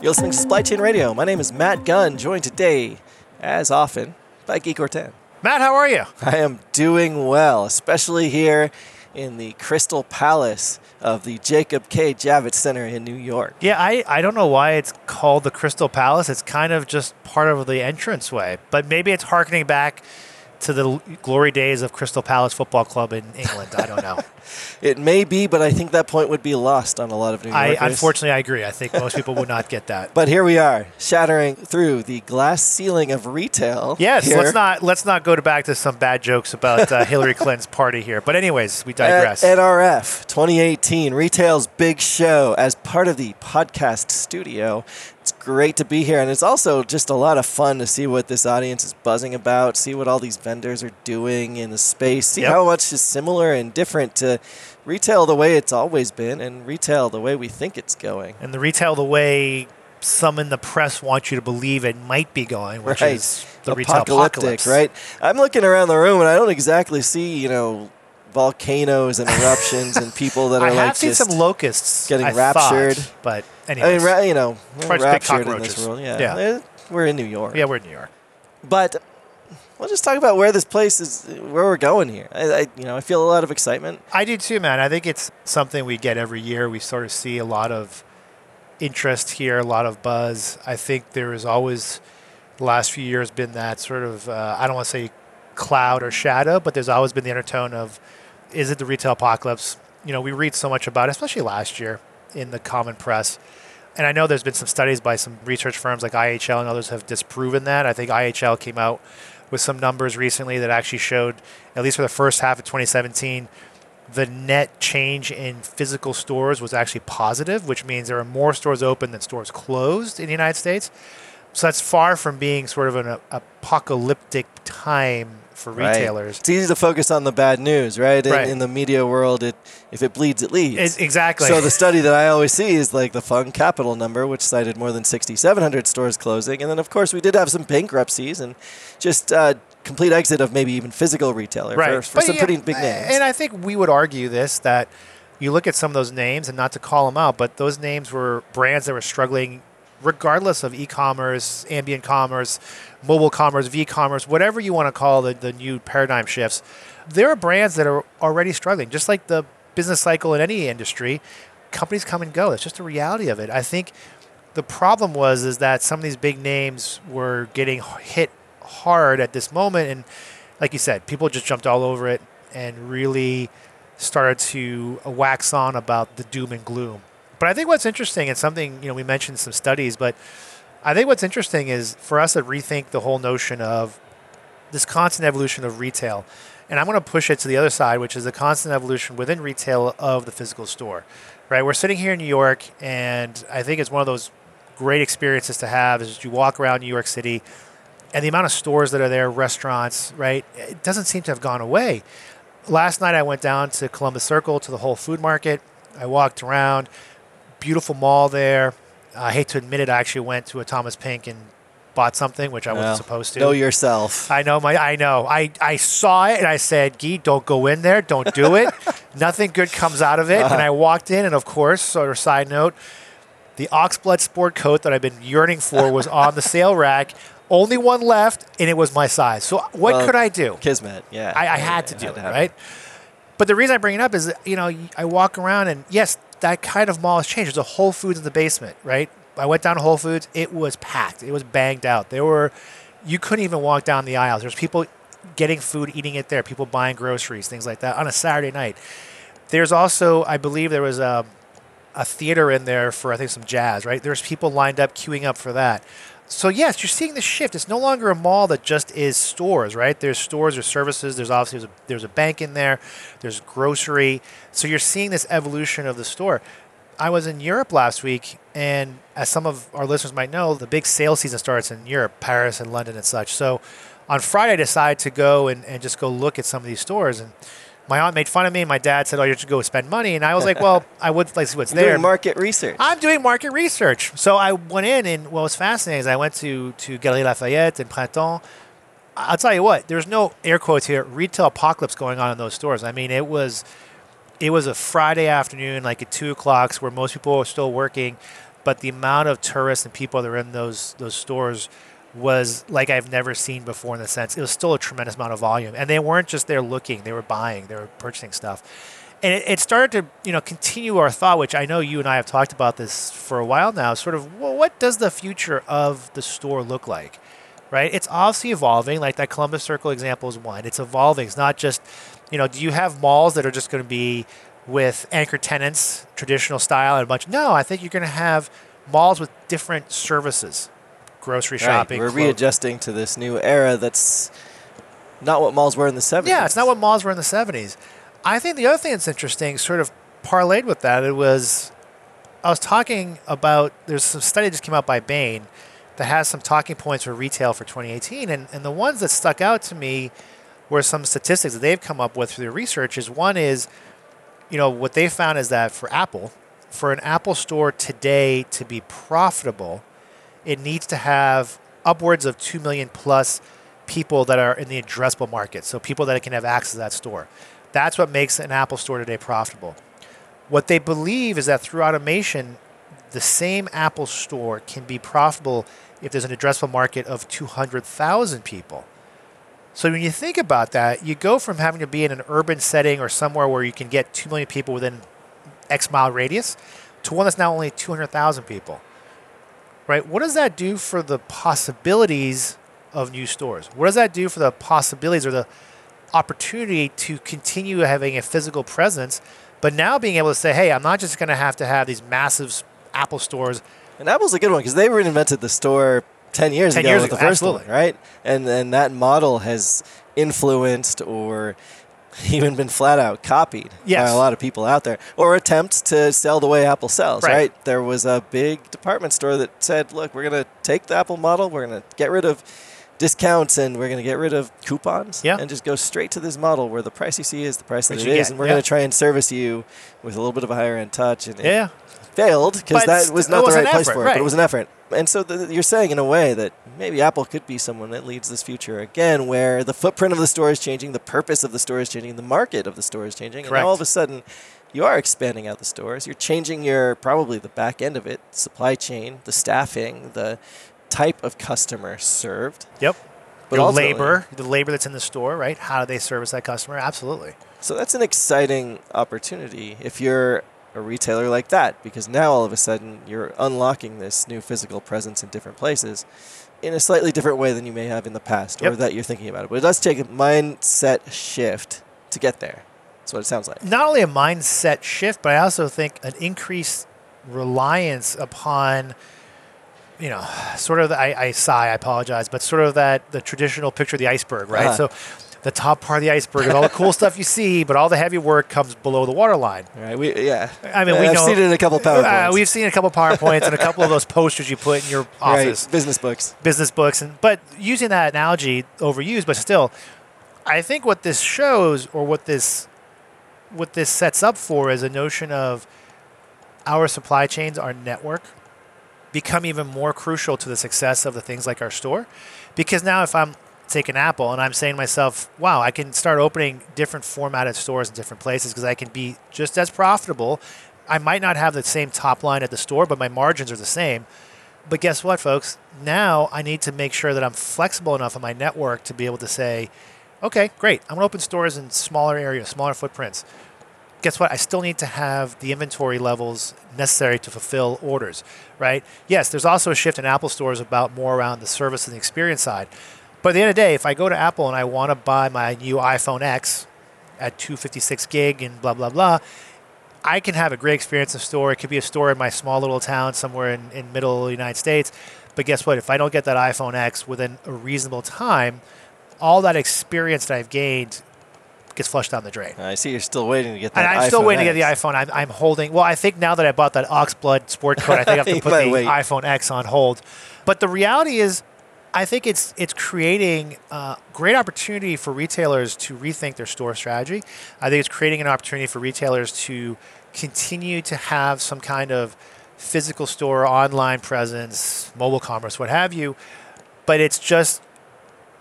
You're listening to Supply Chain Radio. My name is Matt Gunn, joined today, as often, by Guy Courtin. Matt, how are you? I am doing well, especially here in the Crystal Palace of the Jacob K. Javits Center in New York. Yeah, I, I don't know why it's called the Crystal Palace. It's kind of just part of the entranceway, but maybe it's harkening back to the glory days of Crystal Palace Football Club in England. I don't know. it may be, but I think that point would be lost on a lot of New Yorkers. I, unfortunately, I agree. I think most people would not get that. But here we are, shattering through the glass ceiling of retail. Yes, here. let's not let's not go to back to some bad jokes about uh, Hillary Clinton's party here. But anyways, we digress. At NRF 2018, retail's big show as part of the podcast studio. It's great to be here, and it's also just a lot of fun to see what this audience is buzzing about, see what all these vendors are doing in the space, see Yep. how much is similar and different to retail the way it's always been and retail the way we think it's going. and the retail the way some in the press want you to believe it might be going, which right. is the apocalyptic, apocalypse. right? I'm looking around the room and I don't exactly see, you know, volcanoes and eruptions and people that are I like have seen some locusts getting I thought, raptured. but I mean, you know, we're Probably just big raptured in this world. Yeah. Yeah. Eh, We're in New York. yeah, we're in New York. But we'll just talk about where this place is, where we're going here. I, I you know, I feel a lot of excitement. I do too, man. I think it's something we get every year. We sort of see a lot of interest here, a lot of buzz. I think there has always, the last few years, been that sort of, uh, I don't want to say cloud or shadow, but there's always been the undertone of, is it the retail apocalypse? You know, we read so much about it, especially last year in the common press. And I know there's been some studies by some research firms like IHL and others have disproven that. I think IHL came out with some numbers recently that actually showed, at least for the first half of 2017, the net change in physical stores was actually positive, which means there are more stores open than stores closed in the United States. So that's far from being sort of an apocalyptic time for right? retailers. It's easy to focus on the bad news, right? In, Right. in the media world, it if it bleeds, it leads. It's- exactly. So the study that I always see is like the Fund Capital number, which cited more than 6,700 stores closing, and then of course we did have some bankruptcies and just uh, complete exit of maybe even physical retailer for, for some yeah, pretty big names. And I think we would argue this that you look at some of those names, and not to call them out, but those names were brands that were struggling regardless of e-commerce, ambient commerce, mobile commerce, v-commerce, whatever you want to call the, the new paradigm shifts. There are brands that are already struggling, just like the business cycle in any industry. Companies come and go. It's just the reality of it. I think the problem was is that some of these big names were getting hit hard at this moment and like you said people just jumped all over it and really started to wax on about the doom and gloom but i think what's interesting and something you know we mentioned some studies but i think what's interesting is for us to rethink the whole notion of this constant evolution of retail and i'm going to push it to the other side which is the constant evolution within retail of the physical store right we're sitting here in new york and i think it's one of those great experiences to have is you walk around new york city and the amount of stores that are there, restaurants, right? It doesn't seem to have gone away. Last night I went down to Columbus Circle to the Whole Food Market. I walked around, beautiful mall there. I hate to admit it, I actually went to a Thomas Pink and bought something, which I Well, wasn't supposed to. Know yourself. I know my I know. I, I saw it and I said, Gee, don't go in there, don't do it. Nothing good comes out of it. And I uh-huh. walked in and of course, sort of side note, the Oxblood sport coat that I've been yearning for was on the sale rack. Only one left, and it was my size. So what Well, could I do? Kismet, yeah. I, I had to do had it, to right? But the reason I bring it up is, that, you know, I walk around and yes, that kind of mall has changed. There's a Whole Foods in the basement, right? I went down to Whole Foods. It was packed. It was banged out. There were, you couldn't even walk down the aisles. There's people getting food, eating it there. People buying groceries, things like that on a Saturday night. There's also, I believe, there was a, a theater in there for I think some jazz, right? There's people lined up queuing up for that. So yes, you're seeing the shift. It's no longer a mall that just is stores, right? There's stores, there's services, there's obviously there's a, there's a bank in there, there's grocery. So you're seeing this evolution of the store. I was in Europe last week, and as some of our listeners might know, the big sales season starts in Europe, Paris and London and such. So on Friday, I decided to go and, and just go look at some of these stores. And my aunt made fun of me, and my dad said, "Oh, you should go spend money." And I was like, "Well, I would like to see what's You're there." doing market research. I'm doing market research. So I went in, and what was fascinating is I went to, to Galerie Lafayette and Printemps. I'll tell you what, there's no air quotes here, retail apocalypse going on in those stores. I mean, it was it was a Friday afternoon, like at 2 o'clock, where most people are still working. but the amount of tourists and people that are in those those stores was like I've never seen before in the sense it was still a tremendous amount of volume, and they weren't just there looking; they were buying, they were purchasing stuff, and it, it started to you know continue our thought, which I know you and I have talked about this for a while now. Sort of, well, what does the future of the store look like? Right? It's obviously evolving. Like that Columbus Circle example is one. It's evolving. It's not just, you know, do you have malls that are just going to be with anchor tenants, traditional style, and a bunch? No, I think you're going to have malls with different services grocery shopping. We're readjusting to this new era that's not what malls were in the 70s. Yeah, it's not what malls were in the 70s. I think the other thing that's interesting, sort of parlayed with that, it was I was talking about there's some study just came out by Bain that has some talking points for retail for 2018, and, and the ones that stuck out to me were some statistics that they've come up with through their research. Is one is, you know, what they found is that for Apple, for an Apple store today to be profitable, it needs to have upwards of 2 million plus people that are in the addressable market. So people that can have access to that store. That's what makes an Apple store today profitable. What they believe is that through automation, the same Apple store can be profitable if there's an addressable market of 200,000 people. So when you think about that, you go from having to be in an urban setting or somewhere where you can get 2 million people within X mile radius to one that's now only 200,000 people right? What does that do for the possibilities of new stores? What does that do for the possibilities or the opportunity to continue having a physical presence, but now being able to say, hey, I'm not just going to have to have these massive Apple stores. And Apple's a good one because they reinvented the store 10 years 10 ago years with ago, the first absolutely. one, right? And, and that model has influenced or even been flat out copied yes. by a lot of people out there, or attempts to sell the way Apple sells. Right. right. There was a big department store that said, "Look, we're going to take the Apple model. We're going to get rid of discounts and we're going to get rid of coupons yeah. and just go straight to this model where the price you see is the price that it get, and we're yeah. going to try and service you with a little bit of a higher end touch." And it Yeah. failed because that was not the right place effort, for it. right. But it was an effort. And so the, you're saying in a way that maybe Apple could be someone that leads this future again, where the footprint of the store is changing, the purpose of the store is changing, the market of the store is changing, Correct. and all of a sudden you are expanding out the stores. You're changing your probably the back end of it, supply chain, the staffing, the type of customer served. Yep. But Your labor, the labor that's in the store, right? How do they service that customer? Absolutely. So that's an exciting opportunity if you're a retailer like that, because now all of a sudden you're unlocking this new physical presence in different places in a slightly different way than you may have in the past or that you're thinking about it. But it does take a mindset shift to get there. That's what it sounds like. Not only a mindset shift, but I also think an increased reliance upon, you know, sort of the, I, I sigh, I apologize, but sort of that the traditional picture of the iceberg, right? Uh-huh. So the top part of the iceberg is all the cool stuff you see, but all the heavy work comes below the waterline. Right? we yeah. I mean, we I've know- seen it in a couple PowerPoints. Uh, we've seen a couple PowerPoints and a couple of those posters you put in your office, right, business books. business books, and but using that analogy overused, but still, I think what this shows or what this what this sets up for is a notion of our supply chains, our network, become even more crucial to the success of the things like our store, because now if I'm taking Apple and I'm saying to myself, wow, I can start opening different formatted stores in different places because I can be just as profitable. I might not have the same top line at the store, but my margins are the same. But guess what, folks? Now I need to make sure that I'm flexible enough in my network to be able to say, okay, great, I'm going to open stores in smaller areas, smaller footprints. Guess what? I still need to have the inventory levels necessary to fulfill orders, right? Yes, there's also a shift in Apple stores about more around the service and the experience side. But at the end of the day, if I go to Apple and I want to buy my new iPhone X at 256 gig and blah, blah, blah, I can have a great experience in store. It could be a store in my small little town somewhere in, in middle United States. But guess what? If I don't get that iPhone X within a reasonable time, all that experience that I've gained gets flushed down the drain. I see you're still waiting to get that. And I'm still waiting to get the iPhone. I'm, I'm holding. Well, I think now that I bought that Oxblood sport coat, I think I have to put the wait. iPhone X on hold. But the reality is, I think it's it's creating a great opportunity for retailers to rethink their store strategy. I think it's creating an opportunity for retailers to continue to have some kind of physical store, online presence, mobile commerce, what have you. But it's just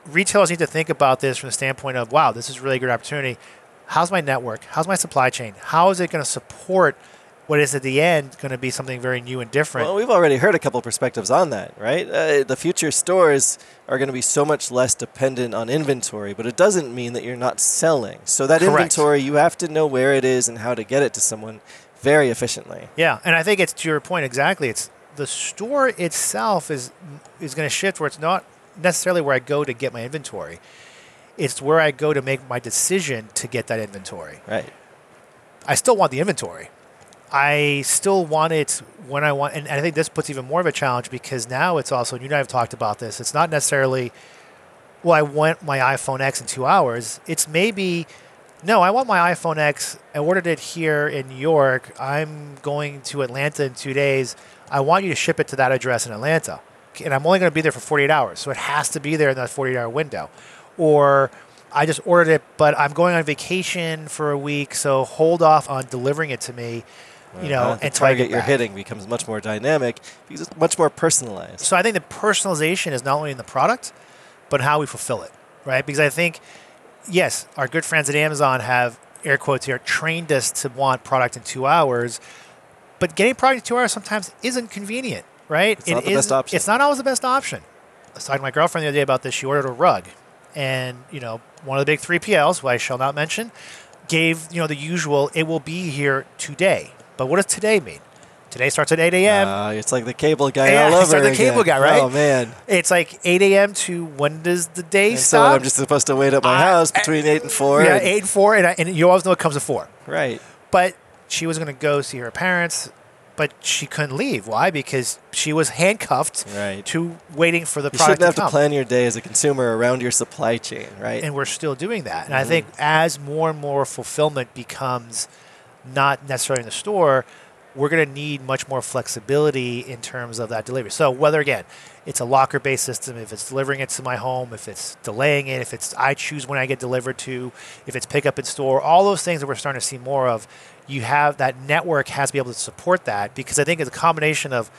retailers need to think about this from the standpoint of, wow, this is really a really good opportunity. How's my network? How's my supply chain? How is it going to support what is at the end going to be something very new and different. Well, we've already heard a couple perspectives on that, right? Uh, the future stores are going to be so much less dependent on inventory, but it doesn't mean that you're not selling. So that Correct. inventory, you have to know where it is and how to get it to someone very efficiently. Yeah, and I think it's to your point exactly. It's the store itself is is going to shift where it's not necessarily where I go to get my inventory. It's where I go to make my decision to get that inventory. Right. I still want the inventory. I still want it when I want, and I think this puts even more of a challenge because now it's also, and you and I have talked about this, it's not necessarily, well, I want my iPhone X in two hours. It's maybe, no, I want my iPhone X. I ordered it here in New York. I'm going to Atlanta in two days. I want you to ship it to that address in Atlanta. And I'm only going to be there for 48 hours. So it has to be there in that 48 hour window. Or I just ordered it, but I'm going on vacation for a week. So hold off on delivering it to me, you know, the target get you're hitting becomes much more dynamic because it's much more personalized. So I think the personalization is not only in the product, but how we fulfill it, right? Because I think, yes, our good friends at Amazon have air quotes here trained us to want product in two hours, but getting product in two hours sometimes isn't convenient, right? It's not the isn't- option. It's not always the best option. I was talking to my girlfriend the other day about this. She ordered a rug, and you know, one of the big three PLs, who I shall not mention, gave you know the usual. It will be here today. But what does today mean? Today starts at 8 a.m. Uh, it's like the cable guy Yeah, all over like the cable again. guy, right? Oh man! It's like 8 a.m. to when does the day And so? I'm just supposed to wait at my I- house between eight and four. yeah, and- 8 and 4, and, I, and you always know it comes at 4. Right. But she was going to go see her parents, but she couldn't leave. Why? Because she was handcuffed Right. to waiting for the You product shouldn't have to to plan your day as a consumer around your supply chain, right? and we're still doing that. And I Mm-hmm. think as more and more fulfillment becomes not necessarily in the store, we're going to need much more flexibility in terms of that delivery. So whether again, it's a locker-based system, if it's delivering it to my home, if it's delaying it, if it's I choose when I get delivered to, if it's pickup in store, all those things that we're starting to see more of, you have that network has to be able to support that because I think it's a combination of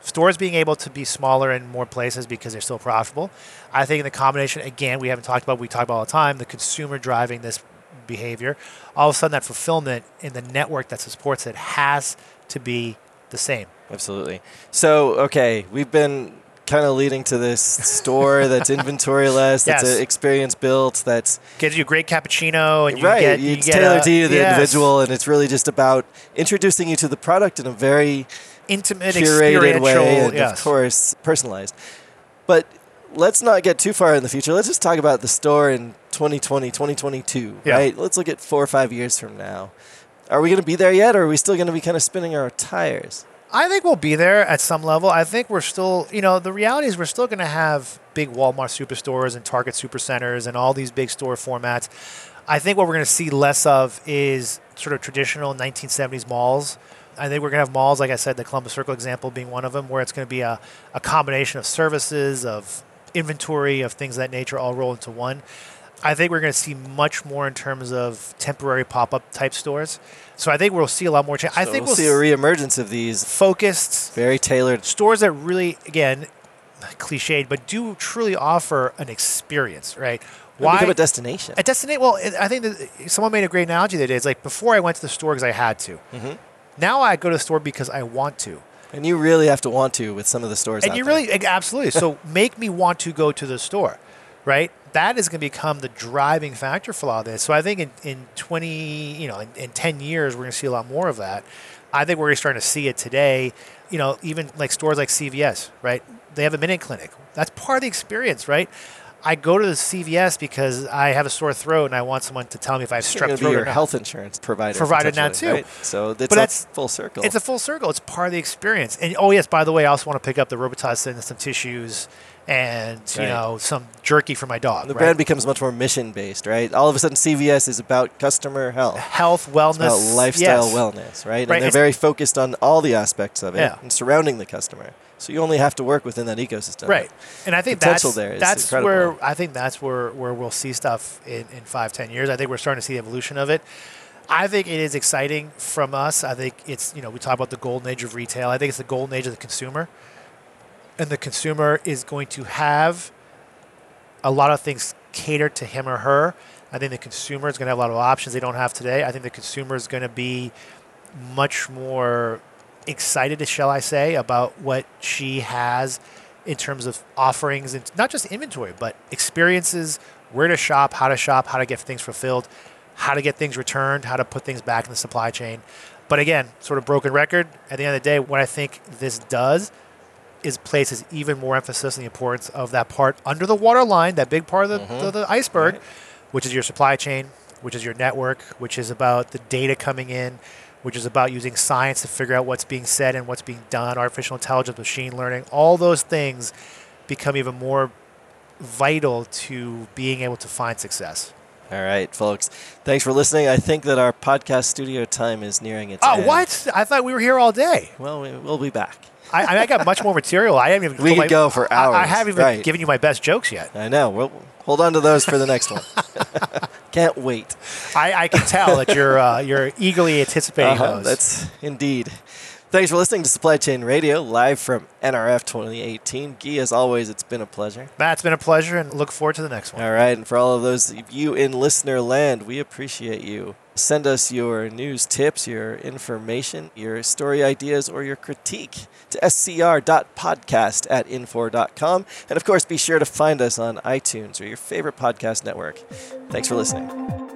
stores being able to be smaller in more places because they're still profitable. I think in the combination, again, we haven't talked about, we talk about all the time, the consumer driving this behavior. All of a sudden, that fulfillment in the network that supports it has to be the same. Absolutely. So, okay, we've been kind of leading to this store that's inventory less, that's Yes. an experience built, that's Gives you a great cappuccino, and you right. get you it's get tailored a- to you, the yes, individual, and it's really just about introducing you to the product in a very intimate, curated way, and yes. of course personalized. But let's not get too far in the future. Let's just talk about the store in 2020, 2022, Yeah. right? Let's look at four or five years from now. Are we going to be there yet, or are we still going to be kind of spinning our tires? I think we'll be there at some level. I think we're still, you know, the reality is we're still going to have big Walmart superstores and Target supercenters and all these big store formats. I think what we're going to see less of is sort of traditional 1970s malls. I think we're going to have malls, like I said, the Columbus Circle example being one of them, where it's going to be a, a combination of services, of inventory, of things of that nature all roll into one. I think we're going to see much more in terms of temporary pop up type stores. So I think we'll see a lot more. Cha- I think we'll, we'll see a reemergence of these focused very tailored. stores that really, again, cliched, but do truly offer an experience, right? Why become a destination? a destination? Well, I think that someone made a great analogy the other day. It's like before I went to the store because I had to. Mm-hmm. Now I go to the store because I want to. And you really have to want to with some of the stores. And you there. really, absolutely. So make me want to go to the store, right? That is going to become the driving factor for a lot of this. So I think in, in 20, you know, in, in 10 years, we're going to see a lot more of that. I think we're starting to see it today. You know, even like stores like CVS, right? They have a minute clinic. That's part of the experience, right? I go to the CVS because I have a sore throat and I want someone to tell me if I have It's strep to be throat your or not. health insurance provider. Provided now, too. right? So it's But a that's- full circle. It's a full circle. It's part of the experience. And oh yes, by the way, I also want to pick up the and some tissues and you know some jerky for my dog. the right? brand becomes much more mission based, right? All of a sudden, CVS is about customer health. health, wellness, lifestyle yes. wellness, right? Right, And they're it's- very focused on all the aspects of it Yeah. and surrounding the customer. So you only have to work within that ecosystem. Right, and I think Potential that's there is that's incredible. where I think that's where where we'll see stuff in in five ten years. I think we're starting to see the evolution of it. I think it is exciting from us. I think it's you know we talk about the golden age of retail. I think it's the golden age of the consumer, and the consumer is going to have a lot of things catered to him or her. I think the consumer is going to have a lot of options they don't have today. I think the consumer is going to be much more excited, shall I say, about what she has in terms of offerings and not just inventory, but experiences, where to shop, how to shop, how to get things fulfilled, how to get things returned, how to put things back in the supply chain. But again, sort of broken record. At the end of the day, what I think this does is places even more emphasis on the importance of that part under the water line, that big part of the, Mm-hmm. the, the iceberg, which is your supply chain, which is your network, which is about the data coming in, which is about using science to figure out what's being said and what's being done, artificial intelligence, machine learning, all those things become even more vital to being able to find success. All right, folks. Thanks for listening. I think that our podcast studio time is nearing its Oh, end. what? I thought we were here all day. Well, we, we'll be back. I, I got much more material. I haven't even. We could my- go for I- I, haven't even right. given you my best jokes yet. I know. We'll hold on to those for the next one. Can't wait. I, I can tell that you're uh, you're eagerly anticipating Uh-huh, those. That's indeed. Thanks for listening to Supply Chain Radio, live from NRF 2018. Guy, as always, it's been a pleasure. Matt, it's been a pleasure, and look forward to the next one. All right, and for all of those of you in listener land, we appreciate you. Send us your news tips, your information, your story ideas, or your critique to scr.podcast at infor.com. And of course, be sure to find us on iTunes or your favorite podcast network. Thanks for listening.